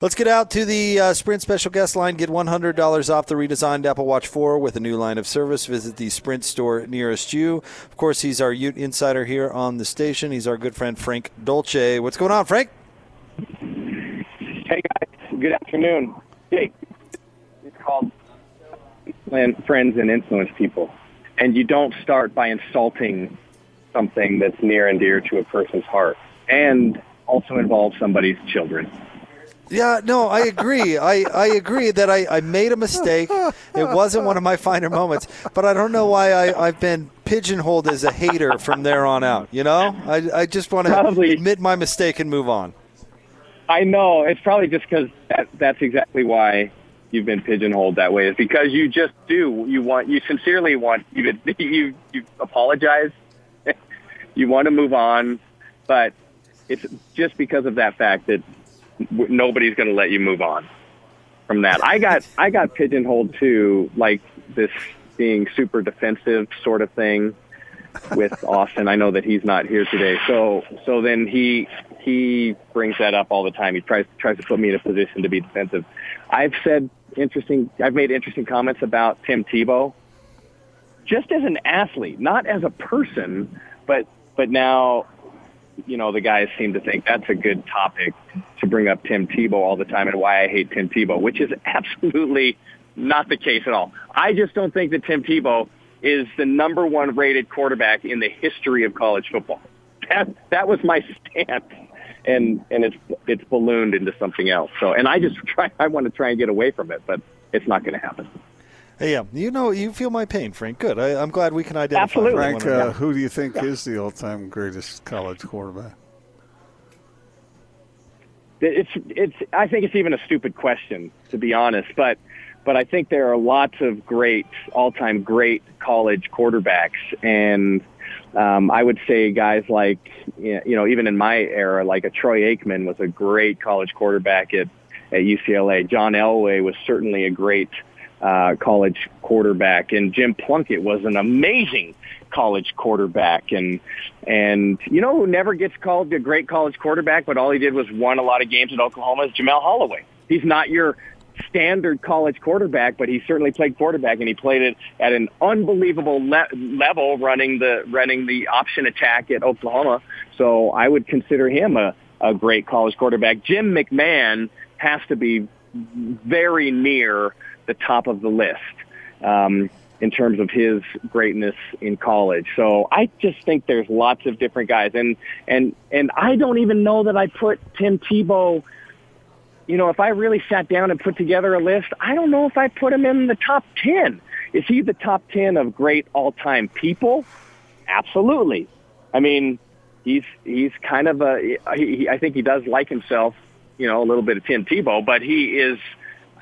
Let's get out to the uh, Sprint special guest line. Get $100 off the redesigned Apple Watch 4 with a new line of service. Visit the Sprint store nearest you. Of course, he's our Ute insider here on the station. He's our good friend Frank Dolce. What's going on, Frank? Hey guys, good afternoon. Hey, it's called friends and influence people, and you don't start by insulting something that's near and dear to a person's heart, and also involves somebody's children. Yeah, no, I agree. I, I agree that I, I made a mistake. It wasn't one of my finer moments, but I don't know why I, I've been pigeonholed as a hater from there on out. You know, I, I just want to Probably. admit my mistake and move on. I know it's probably just because that, that's exactly why you've been pigeonholed that way. Is because you just do. You want. You sincerely want. You you you apologize. you want to move on, but it's just because of that fact that nobody's going to let you move on from that. I got I got pigeonholed too, like this being super defensive sort of thing with Austin. I know that he's not here today, so so then he he brings that up all the time. He tries tries to put me in a position to be defensive. I've said interesting. I've made interesting comments about Tim Tebow, just as an athlete, not as a person, but but now you know, the guys seem to think that's a good topic to bring up Tim Tebow all the time and why I hate Tim Tebow, which is absolutely not the case at all. I just don't think that Tim Tebow is the number one rated quarterback in the history of college football. That that was my stance, and and it's it's ballooned into something else. So, and I just try I want to try and get away from it, but it's not going to happen. Hey, yeah, you know, you feel my pain, Frank. Good. I, I'm glad we can identify. Absolutely. Frank, another. uh, who do you think is the all-time greatest college quarterback? it's it's I think it's even a stupid question to be honest, but but I think there are lots of great all-time great college quarterbacks, and um, I would say guys like you know even in my era, like a Troy Aikman was a great college quarterback at at UCLA. John Elway was certainly a great uh, college quarterback, and Jim Plunkett was an amazing college quarterback. And and you know who never gets called a great college quarterback, but all he did was won a lot of games at Oklahoma is Jamelle Holieway. He's not your standard college quarterback, but he certainly played quarterback, and he played it at an unbelievable le- level, running the running the option attack at Oklahoma. So I would consider him a a great college quarterback. Jim McMahon has to be very near the top of the list um, in terms of his greatness in college. So I just think there's lots of different guys, and and and I don't even know that I put Tim Tebow. You know, if I really sat down and put together a list, I don't know if I put him in the top ten. Is he the top ten of great all-time people? Absolutely. I mean, he's he's kind of a. He, I think he does like himself, you know, a little bit of Tim Tebow, but he is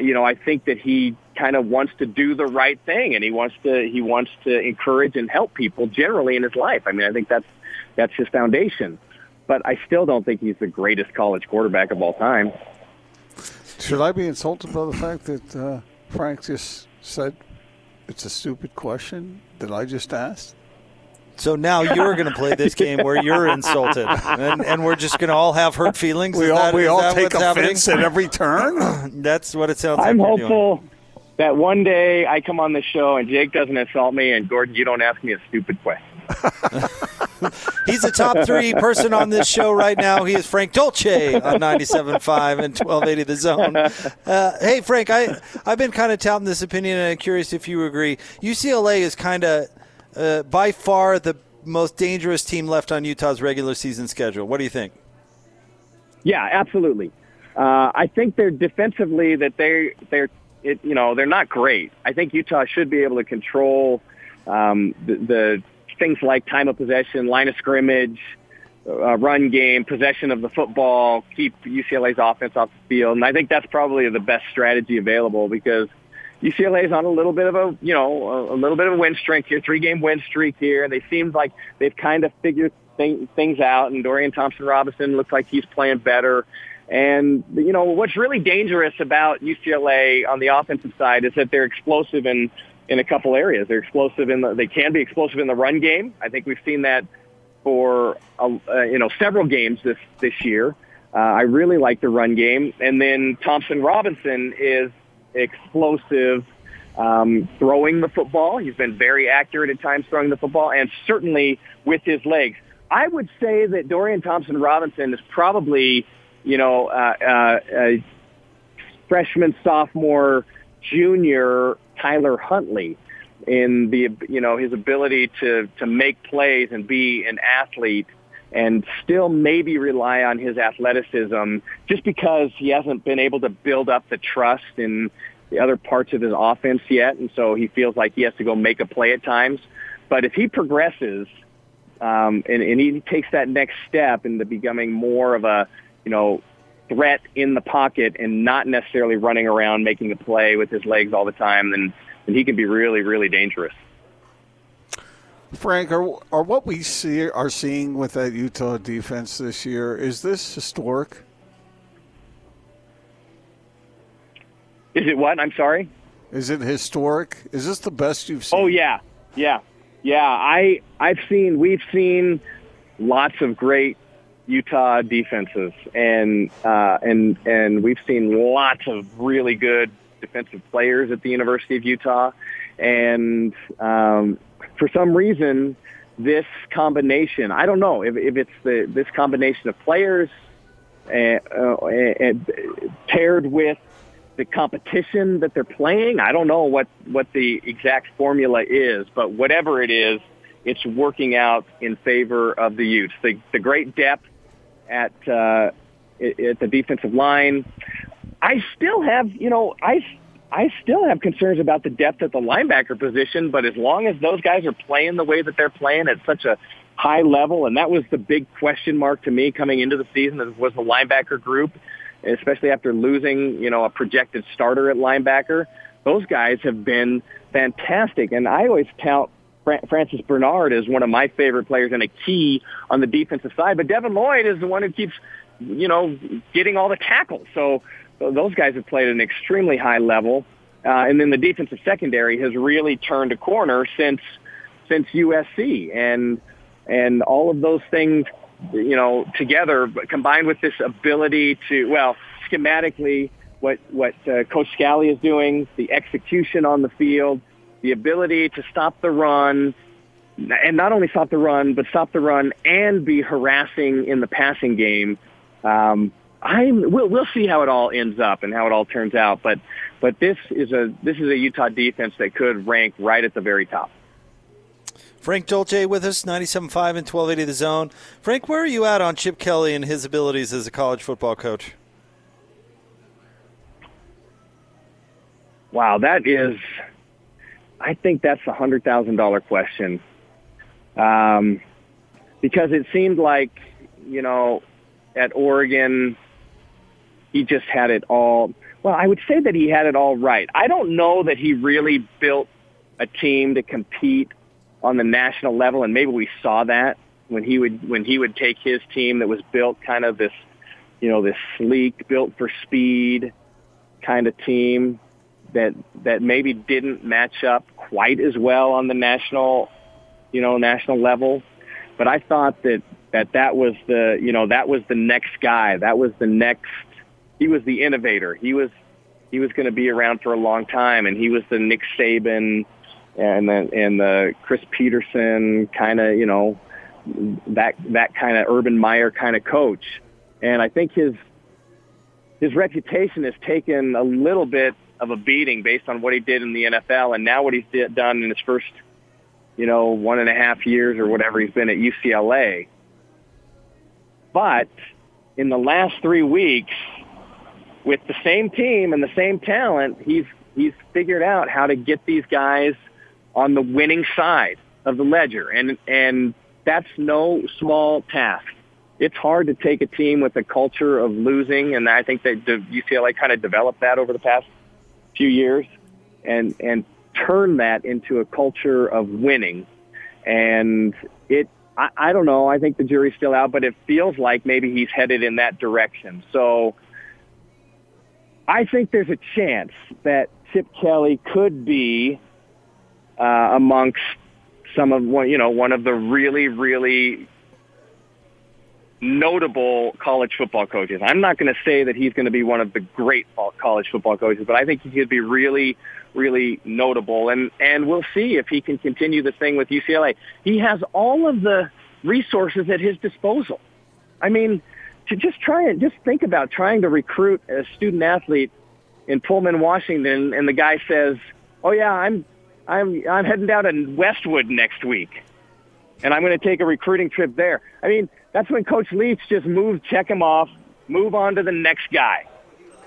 you know, I think that he kind of wants to do the right thing and he wants to he wants to encourage and help people generally in his life. I mean, I think that's that's his foundation. But I still don't think he's the greatest college quarterback of all time. Should I be insulted by the fact that uh, Frank just said it's a stupid question that I just asked? So now you're going to play this game where you're insulted, and, and we're just going to all have hurt feelings. We Is all that- we is all that take what's happening? offense at every turn. That's what it sounds like. I'm like. you're doing. hopeful that one day I come on the show and Jake doesn't insult me and Gordon, you don't ask me a stupid question. He's the top three person on this show right now. He is Frank Dolce on 97.5 and 1280 The Zone. Uh, hey, Frank, I, I've been kind of touting this opinion, and I'm curious if you agree. UCLA is kind of uh, by far the most dangerous team left on Utah's regular season schedule. What do you think? Yeah, absolutely. Uh, I think they're defensively that they they're it, you know they're not great. I think Utah should be able to control um, the, the things like time of possession, line of scrimmage, uh, run game, possession of the football, keep UCLA's offense off the field, and I think that's probably the best strategy available because UCLA is on a little bit of a you know a, a little bit of a win streak here, three game win streak here, they seem like they've kind of figured thing, things out. And Dorian Thompson Robinson looks like he's playing better. And you know what's really dangerous about UCLA on the offensive side is that they're explosive in in a couple areas. They're explosive in the they can be explosive in the run game. I think we've seen that for uh, uh, you know several games this this year. Uh, I really like the run game. And then Thompson Robinson is explosive, um, throwing the football. He's been very accurate at times throwing the football, and certainly with his legs. I would say that Dorian Thompson Robinson is probably, you know, uh, uh, a freshman, sophomore, junior Tyler Huntley in the you know his ability to to make plays and be an athlete and still maybe rely on his athleticism just because he hasn't been able to build up the trust in the other parts of his offense yet and so he feels like he has to go make a play at times but if he progresses um, and, and he takes that next step into becoming more of a you know threat in the pocket and not necessarily running around making a play with his legs all the time then and he can be really, really dangerous. Frank, are, are what we see are seeing with that Utah defense this year is this historic? Is it what? I'm sorry. Is it historic? Is this the best you've seen? Oh yeah, yeah, yeah. I I've seen we've seen lots of great Utah defenses, and uh, and and we've seen lots of really good defensive players at the University of Utah, and um, for some reason, this combination, I don't know if, if it's the this combination of players uh, uh, paired with the competition that they're playing. I don't know what, what the exact formula is, but whatever it is, it's working out in favor of the Utes. The, the great depth at, uh, at the defensive line, I still have, you know, I I still have concerns about the depth at the linebacker position, but as long as those guys are playing the way that they're playing at such a high level, and that was the big question mark to me coming into the season was the linebacker group, especially after losing, you know, a projected starter at linebacker. Those guys have been fantastic, and I always tout Francis Bernard as one of my favorite players and a key on the defensive side. But Devin Lloyd is the one who keeps, you know, getting all the tackles. So those guys have played at an extremely high level. Uh, and then the defensive secondary has really turned a corner since since USC, and and all of those things, you know, together combined with this ability to well, schematically, what what uh, Coach Scalley is doing, the execution on the field, the ability to stop the run, and not only stop the run, but stop the run and be harassing in the passing game. Um, I'm we'll we'll see how it all ends up and how it all turns out. But but this is a this is a Utah defense that could rank right at the very top. Frank Dolce with us, 97.5 and 1280 The Zone. Frank, where are you at on Chip Kelly and his abilities as a college football coach? Wow, that is, I think that's a $100,000 question. Um, because it seemed like, you know, at Oregon, he just had it all. Well, I would say that he had it all right. I don't know that he really built a team to compete on the national level, and maybe we saw that when he would when he would take his team that was built kind of this, you know, this sleek, built for speed kind of team that that maybe didn't match up quite as well on the national, you know, national level. But I thought that that that was the you know that was the next guy. That was the next he was the innovator. He was he was going to be around for a long time, and he was the Nick Saban and the and the Chris Petersen kind of you know that that kind of Urban Meyer kind of coach. And I think his his reputation has taken a little bit of a beating based on what he did in the NFL, and now what he's did, done in his first you know one and a half years or whatever he's been at UCLA. But in the last three weeks, with the same team and the same talent, he's he's figured out how to get these guys on the winning side of the ledger, and and that's no small task. It's hard to take a team with a culture of losing, and I think that UCLA kind of developed that over the past few years, and and turn that into a culture of winning. And it, I, I don't know. I think the jury's still out, but it feels like maybe he's headed in that direction. So I think there's a chance that Chip Kelly could be uh, amongst some of one, you know, one of the really, really notable college football coaches. I'm not going to say that he's going to be one of the great college football coaches, but I think he could be really, really notable. And and we'll see if he can continue the thing with UCLA. He has all of the resources at his disposal. I mean, to just try and just think about trying to recruit a student athlete in Pullman, Washington, and the guy says, "Oh yeah, I'm I'm I'm heading down to Westwood next week." and I'm going to take a recruiting trip there. I mean, that's when Coach Leach just moved, check him off, move on to the next guy.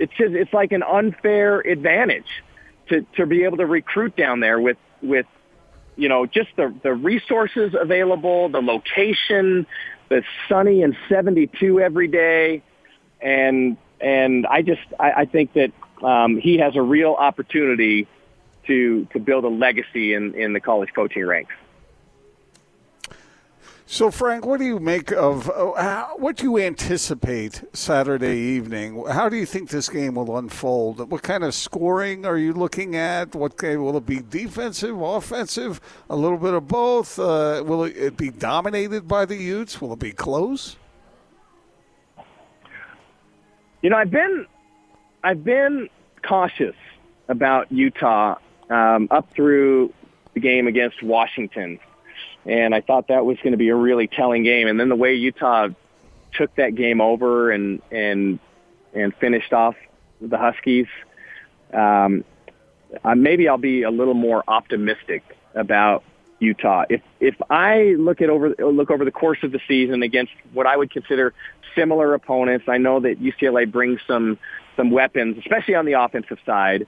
It's just it's like an unfair advantage to to be able to recruit down there with with you know just the the resources available, the location, the sunny and 72 every day, and and I just I, I think that um, he has a real opportunity to to build a legacy in in the college coaching ranks. So, Frank, what do you make of uh, what do you anticipate Saturday evening? How do you think this game will unfold? What kind of scoring are you looking at? What will it be? Defensive, offensive, a little bit of both? Uh, will it be dominated by the Utes? Will it be close? You know, I've been I've been cautious about Utah um, up through the game against Washington and I thought that was going to be a really telling game. And then the way Utah took that game over and and and finished off the Huskies, um, uh, maybe I'll be a little more optimistic about Utah. If if I look at over look over the course of the season against what I would consider similar opponents, I know that UCLA brings some some weapons, especially on the offensive side.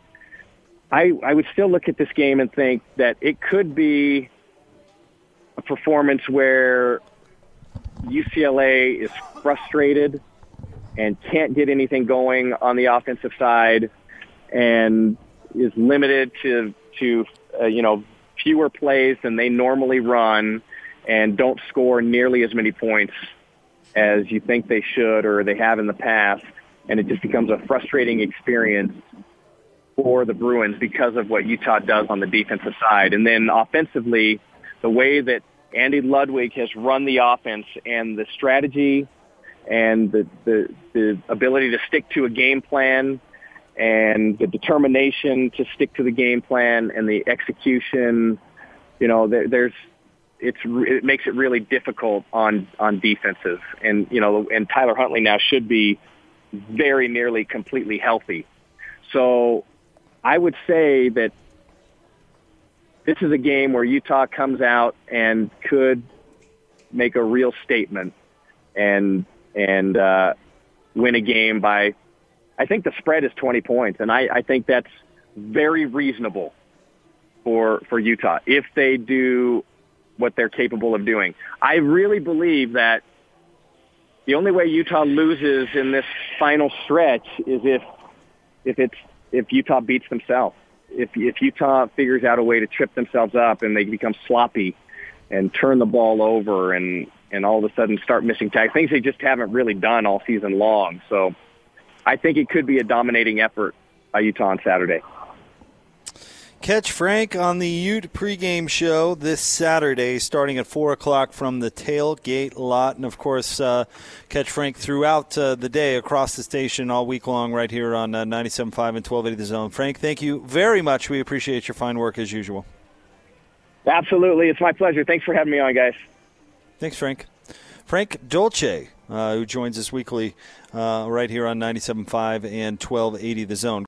I I would still look at this game and think that it could be performance where UCLA is frustrated and can't get anything going on the offensive side and is limited to to uh, you know fewer plays than they normally run and don't score nearly as many points as you think they should or they have in the past. And it just becomes a frustrating experience for the Bruins because of what Utah does on the defensive side. And then offensively the way that Andy Ludwig has run the offense and the strategy and the, the, the ability to stick to a game plan and the determination to stick to the game plan and the execution, you know, there, there's, it's, it makes it really difficult on, on defenses. And, you know, and Tyler Huntley now should be very nearly completely healthy. So I would say that this is a game where Utah comes out and could make a real statement and and uh, win a game by. I think the spread is 20 points, and I, I think that's very reasonable for for Utah if they do what they're capable of doing. I really believe that the only way Utah loses in this final stretch is if if it's if Utah beats themselves if if Utah figures out a way to trip themselves up and they become sloppy and turn the ball over and and all of a sudden start missing tags, things they just haven't really done all season long. So I think it could be a dominating effort by Utah on Saturday. Catch Frank on the Ute pregame show this Saturday, starting at 4 o'clock from the tailgate lot. And of course, uh, catch Frank throughout uh, the day across the station all week long, right here on uh, 97.5 and 1280 The Zone. Frank, thank you very much. We appreciate your fine work as usual. Absolutely. It's my pleasure. Thanks for having me on, guys. Thanks, Frank. Frank Dolce, uh, who joins us weekly uh, right here on 97.5 and 1280 The Zone.